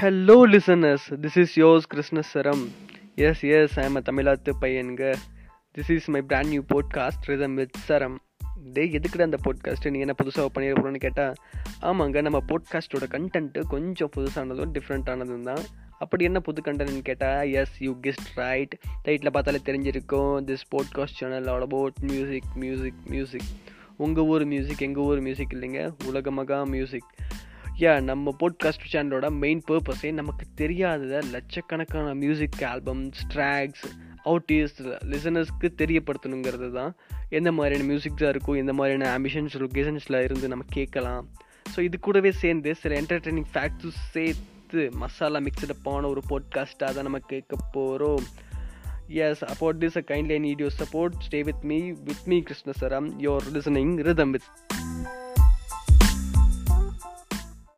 Hello listeners this is yours, Krishnaswaram yes yes I am a தமிழாத்து பையனுங்க this is my brand new podcast rhythm with Saram டே எதுக்குடா அந்த podcast நீ என்ன புதுசாக பண்ணியிருக்கணும்னு கேட்டால் ஆமாங்க நம்ம போட்காஸ்ட்டோட கண்டென்ட்டு கொஞ்சம் புதுசானதும் டிஃப்ரெண்ட்டானதும் தான். அப்படி என்ன புது கண்டென்ட்னு கேட்டால் yes you guessed right title பார்த்தாலே தெரிஞ்சிருக்கும். This podcast channel all about music music music உங்கள் ஊர் மியூசிக் எங்கள் ஊர் மியூசிக் இல்லைங்க? உலகமகா மியூசிக் யா நம்ம போட்காஸ்ட் சேனலோட மெயின் பர்பஸே நமக்கு தெரியாத லட்சக்கணக்கான மியூசிக் ஆல்பம்ஸ் ட்ராக்ஸ் அவுட்டிஸ்ட் லிசனர்ஸ்க்கு தெரியப்படுத்தணுங்கிறது தான் எந்த மாதிரியான மியூசிக்ஸாக இருக்கும் எந்த மாதிரியான ஆம்பிஷன்ஸ் லொக்கேஷன்ஸில் இருந்து நம்ம கேட்கலாம் ஸோ இது கூடவே சேர்ந்து சில என்டர்டெய்னிங் ஃபேக்ட்ஸும் சேர்த்து மசாலா மிக்சடப்பான போன ஒரு போட்காஸ்ட்டாக தான் நம்ம கேட்க போகிறோம் எஸ் about திஸ் அ கைண்ட்லைன் need support support. With me with me me, Krishna Saram. You're rhythm with